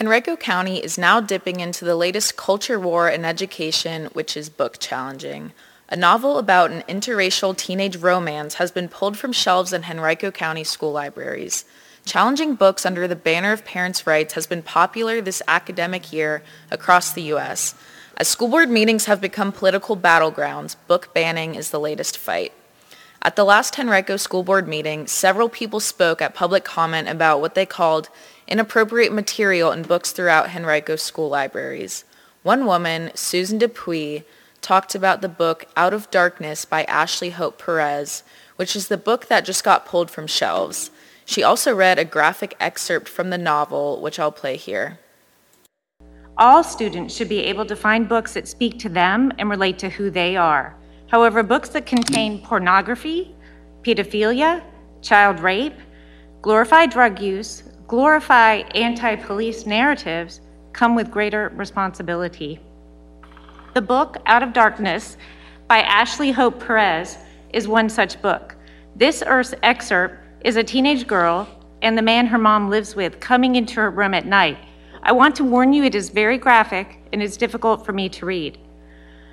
Henrico County is now dipping into the latest culture war in education, which is book challenging. A novel about an interracial teenage romance has been pulled from shelves in Henrico County school libraries. Challenging books under the banner of parents' rights has been popular this academic year across the U.S. As school board meetings have become political battlegrounds, book banning is the latest fight. At the last Henrico school board meeting, several people spoke at public comment about what they called inappropriate material in books throughout Henrico school libraries. One woman, Susan Dupuy, talked about the book Out of Darkness by Ashley Hope Perez, which is the book that just got pulled from shelves. She also read a graphic excerpt from the novel, which I'll play here. All students should be able to find books that speak to them and relate to who they are. However, books that contain pornography, pedophilia, child rape, glorify drug use, glorify anti police narratives come with greater responsibility. The book, Out of Darkness, by Ashley Hope Perez, is one such book. This excerpt is a teenage girl and the man her mom lives with coming into her room at night. I want to warn you, it is very graphic and it's difficult for me to read.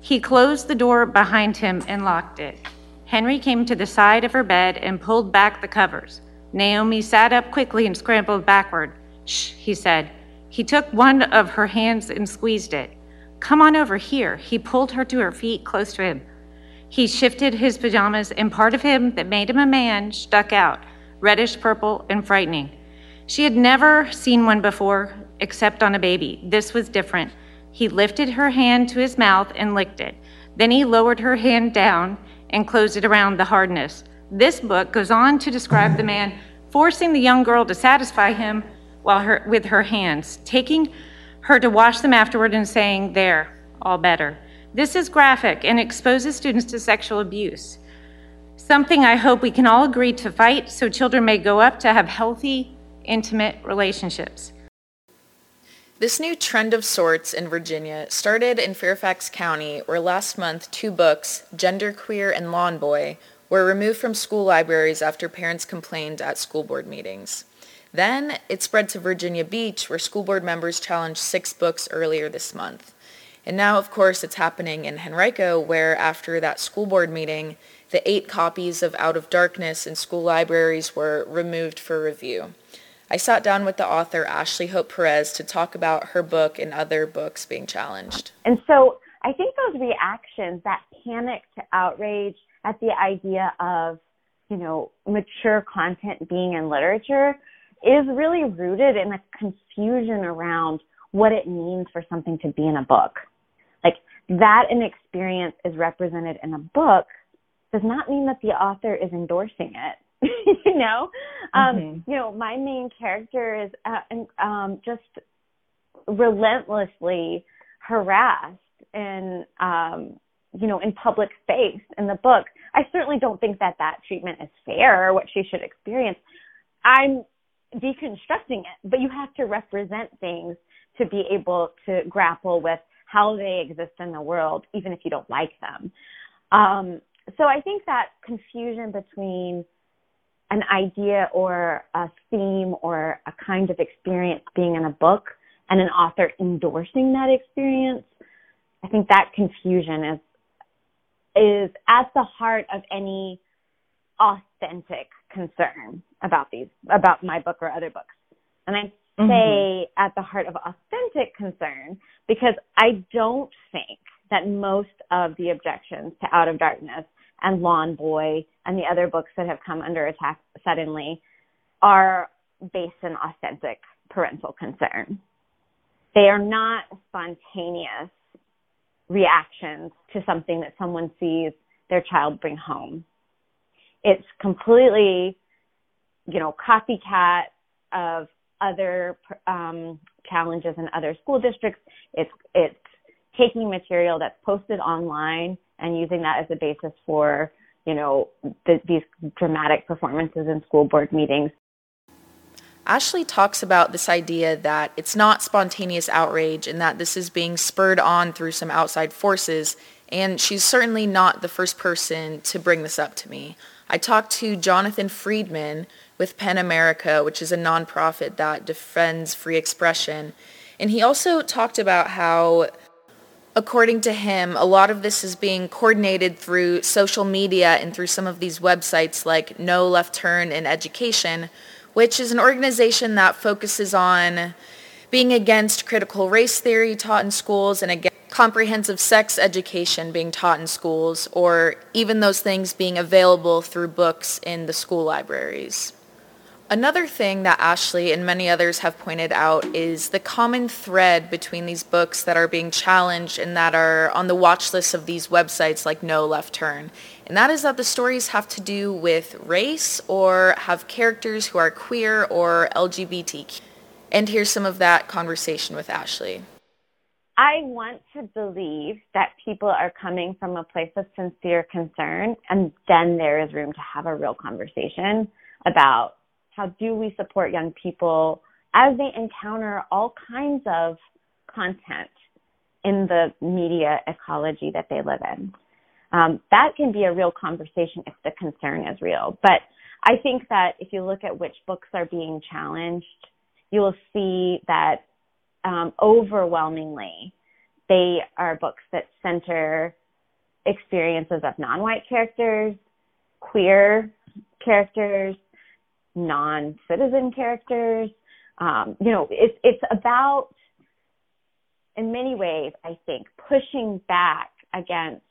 He closed the door behind him and locked it. Henry came to the side of her bed and pulled back the covers. Naomi sat up quickly and scrambled backward. Shh, he said. He took one of her hands and squeezed it. Come on over here. He pulled her to her feet close to him. He shifted his pajamas, and part of him that made him a man stuck out, reddish purple and frightening. She had never seen one before, except on a baby. This was different. He lifted her hand to his mouth and licked it. Then he lowered her hand down and closed it around the hardness. This book goes on to describe the man forcing the young girl to satisfy him while her, with her hands, taking her to wash them afterward and saying, There, all better. This is graphic and exposes students to sexual abuse. Something I hope we can all agree to fight so children may grow up to have healthy, intimate relationships. This new trend of sorts in Virginia started in Fairfax County, where last month two books, Genderqueer and Lawn Boy, were removed from school libraries after parents complained at school board meetings. Then it spread to Virginia Beach, where school board members challenged six books earlier this month. And now, of course, it's happening in Henrico, where after that school board meeting, the eight copies of Out of Darkness in school libraries were removed for review. I sat down with the author, Ashley Hope Perez, to talk about her book and other books being challenged. And so I think those reactions, that panic to outrage, at the idea of, you know, mature content being in literature is really rooted in a confusion around what it means for something to be in a book. Like that an experience is represented in a book does not mean that the author is endorsing it. you know, um, mm-hmm. you know, my main character is uh, um, just relentlessly harassed and um, you know, in public space in the book. I certainly don't think that that treatment is fair or what she should experience. I'm deconstructing it, but you have to represent things to be able to grapple with how they exist in the world, even if you don't like them. Um, so I think that confusion between an idea or a theme or a kind of experience being in a book and an author endorsing that experience, I think that confusion is is at the heart of any authentic concern about these about my book or other books. And I say mm-hmm. at the heart of authentic concern because I don't think that most of the objections to Out of Darkness and Lawn Boy and the other books that have come under attack suddenly are based in authentic parental concern. They are not spontaneous reactions to something that someone sees their child bring home. It's completely, you know, copycat of other um, challenges in other school districts. It's it's taking material that's posted online and using that as a basis for you know the, these dramatic performances in school board meetings Ashley talks about this idea that it's not spontaneous outrage and that this is being spurred on through some outside forces, and she's certainly not the first person to bring this up to me. I talked to Jonathan Friedman with PEN America, which is a nonprofit that defends free expression. And he also talked about how according to him, a lot of this is being coordinated through social media and through some of these websites like No Left Turn in Education, which is an organization that focuses on being against critical race theory taught in schools and against comprehensive sex education being taught in schools, or even those things being available through books in the school libraries. Another thing that Ashley and many others have pointed out is the common thread between these books that are being challenged and that are on the watch list of these websites like No Left Turn. And that is that the stories have to do with race or have characters who are queer or LGBTQ. And here's some of that conversation with Ashley. I want to believe that people are coming from a place of sincere concern, and then there is room to have a real conversation about how do we support young people as they encounter all kinds of content in the media ecology that they live in? Um, that can be a real conversation if the concern is real. But I think that if you look at which books are being challenged, you will see that um, overwhelmingly they are books that center experiences of non-white characters, queer characters, non-citizen characters. Um, you know, it's it's about, in many ways, I think, pushing back against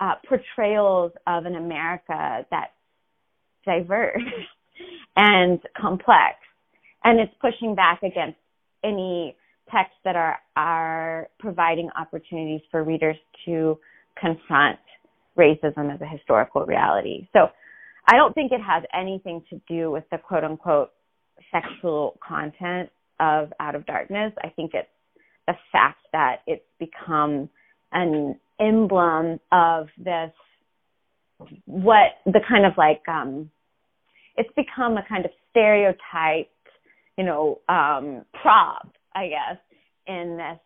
uh, portrayals of an America that's diverse and complex, and it's pushing back against any texts that are are providing opportunities for readers to confront racism as a historical reality. So I don't think it has anything to do with the quote unquote sexual content of Out of Darkness. I think it's the fact that it's become an emblem of this what the kind of like um it's become a kind of stereotyped, you know, um prop, I guess, in this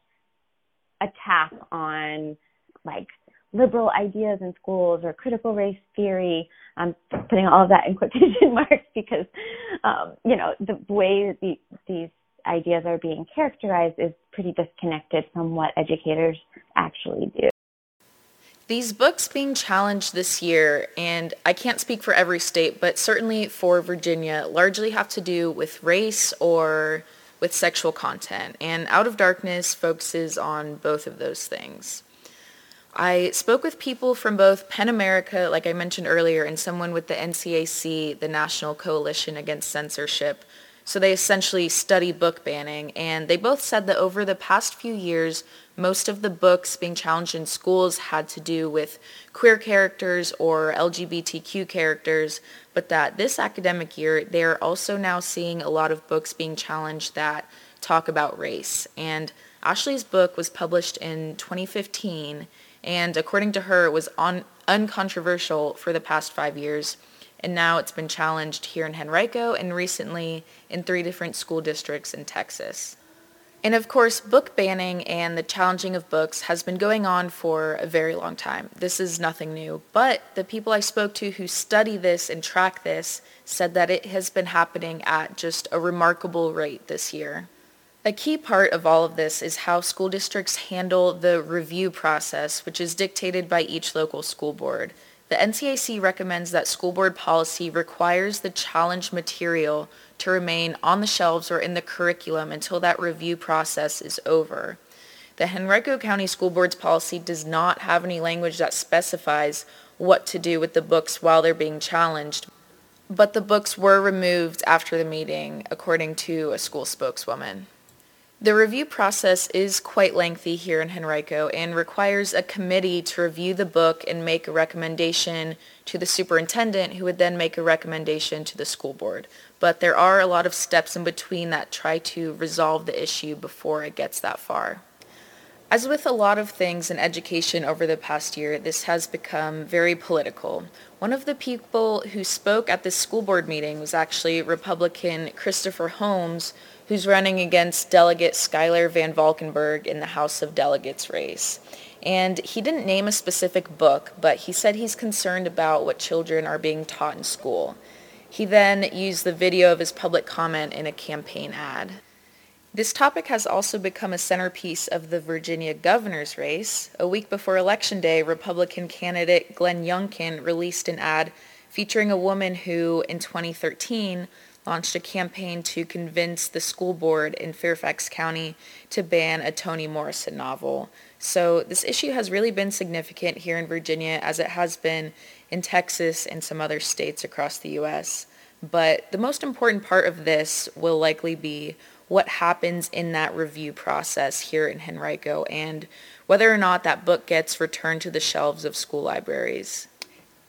attack on like liberal ideas in schools or critical race theory. I'm putting all of that in quotation marks because, um, you know, the way that the, these ideas are being characterized is pretty disconnected from what educators actually do. These books being challenged this year, and I can't speak for every state, but certainly for Virginia, largely have to do with race or with sexual content. And Out of Darkness focuses on both of those things. I spoke with people from both PEN America, like I mentioned earlier, and someone with the NCAC, the National Coalition Against Censorship. So they essentially study book banning, and they both said that over the past few years, most of the books being challenged in schools had to do with queer characters or LGBTQ characters, but that this academic year, they are also now seeing a lot of books being challenged that talk about race. And Ashley's book was published in 2015 and according to her, it was un- uncontroversial for the past five years. And now it's been challenged here in Henrico and recently in three different school districts in Texas. And of course, book banning and the challenging of books has been going on for a very long time. This is nothing new. But the people I spoke to who study this and track this said that it has been happening at just a remarkable rate this year. A key part of all of this is how school districts handle the review process, which is dictated by each local school board. The NCAC recommends that school board policy requires the challenge material to remain on the shelves or in the curriculum until that review process is over. The Henrico County School Board's policy does not have any language that specifies what to do with the books while they're being challenged, but the books were removed after the meeting, according to a school spokeswoman. The review process is quite lengthy here in Henrico and requires a committee to review the book and make a recommendation to the superintendent who would then make a recommendation to the school board. But there are a lot of steps in between that try to resolve the issue before it gets that far. As with a lot of things in education over the past year, this has become very political. One of the people who spoke at this school board meeting was actually Republican Christopher Holmes, who's running against Delegate Schuyler Van Valkenburg in the House of Delegates race. And he didn't name a specific book, but he said he's concerned about what children are being taught in school. He then used the video of his public comment in a campaign ad. This topic has also become a centerpiece of the Virginia governor's race. A week before Election Day, Republican candidate Glenn Youngkin released an ad featuring a woman who, in 2013, launched a campaign to convince the school board in Fairfax County to ban a Toni Morrison novel. So this issue has really been significant here in Virginia as it has been in Texas and some other states across the U.S. But the most important part of this will likely be what happens in that review process here in Henrico and whether or not that book gets returned to the shelves of school libraries.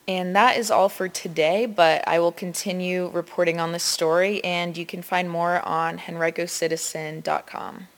And that is all for today, but I will continue reporting on this story and you can find more on henricocitizen.com.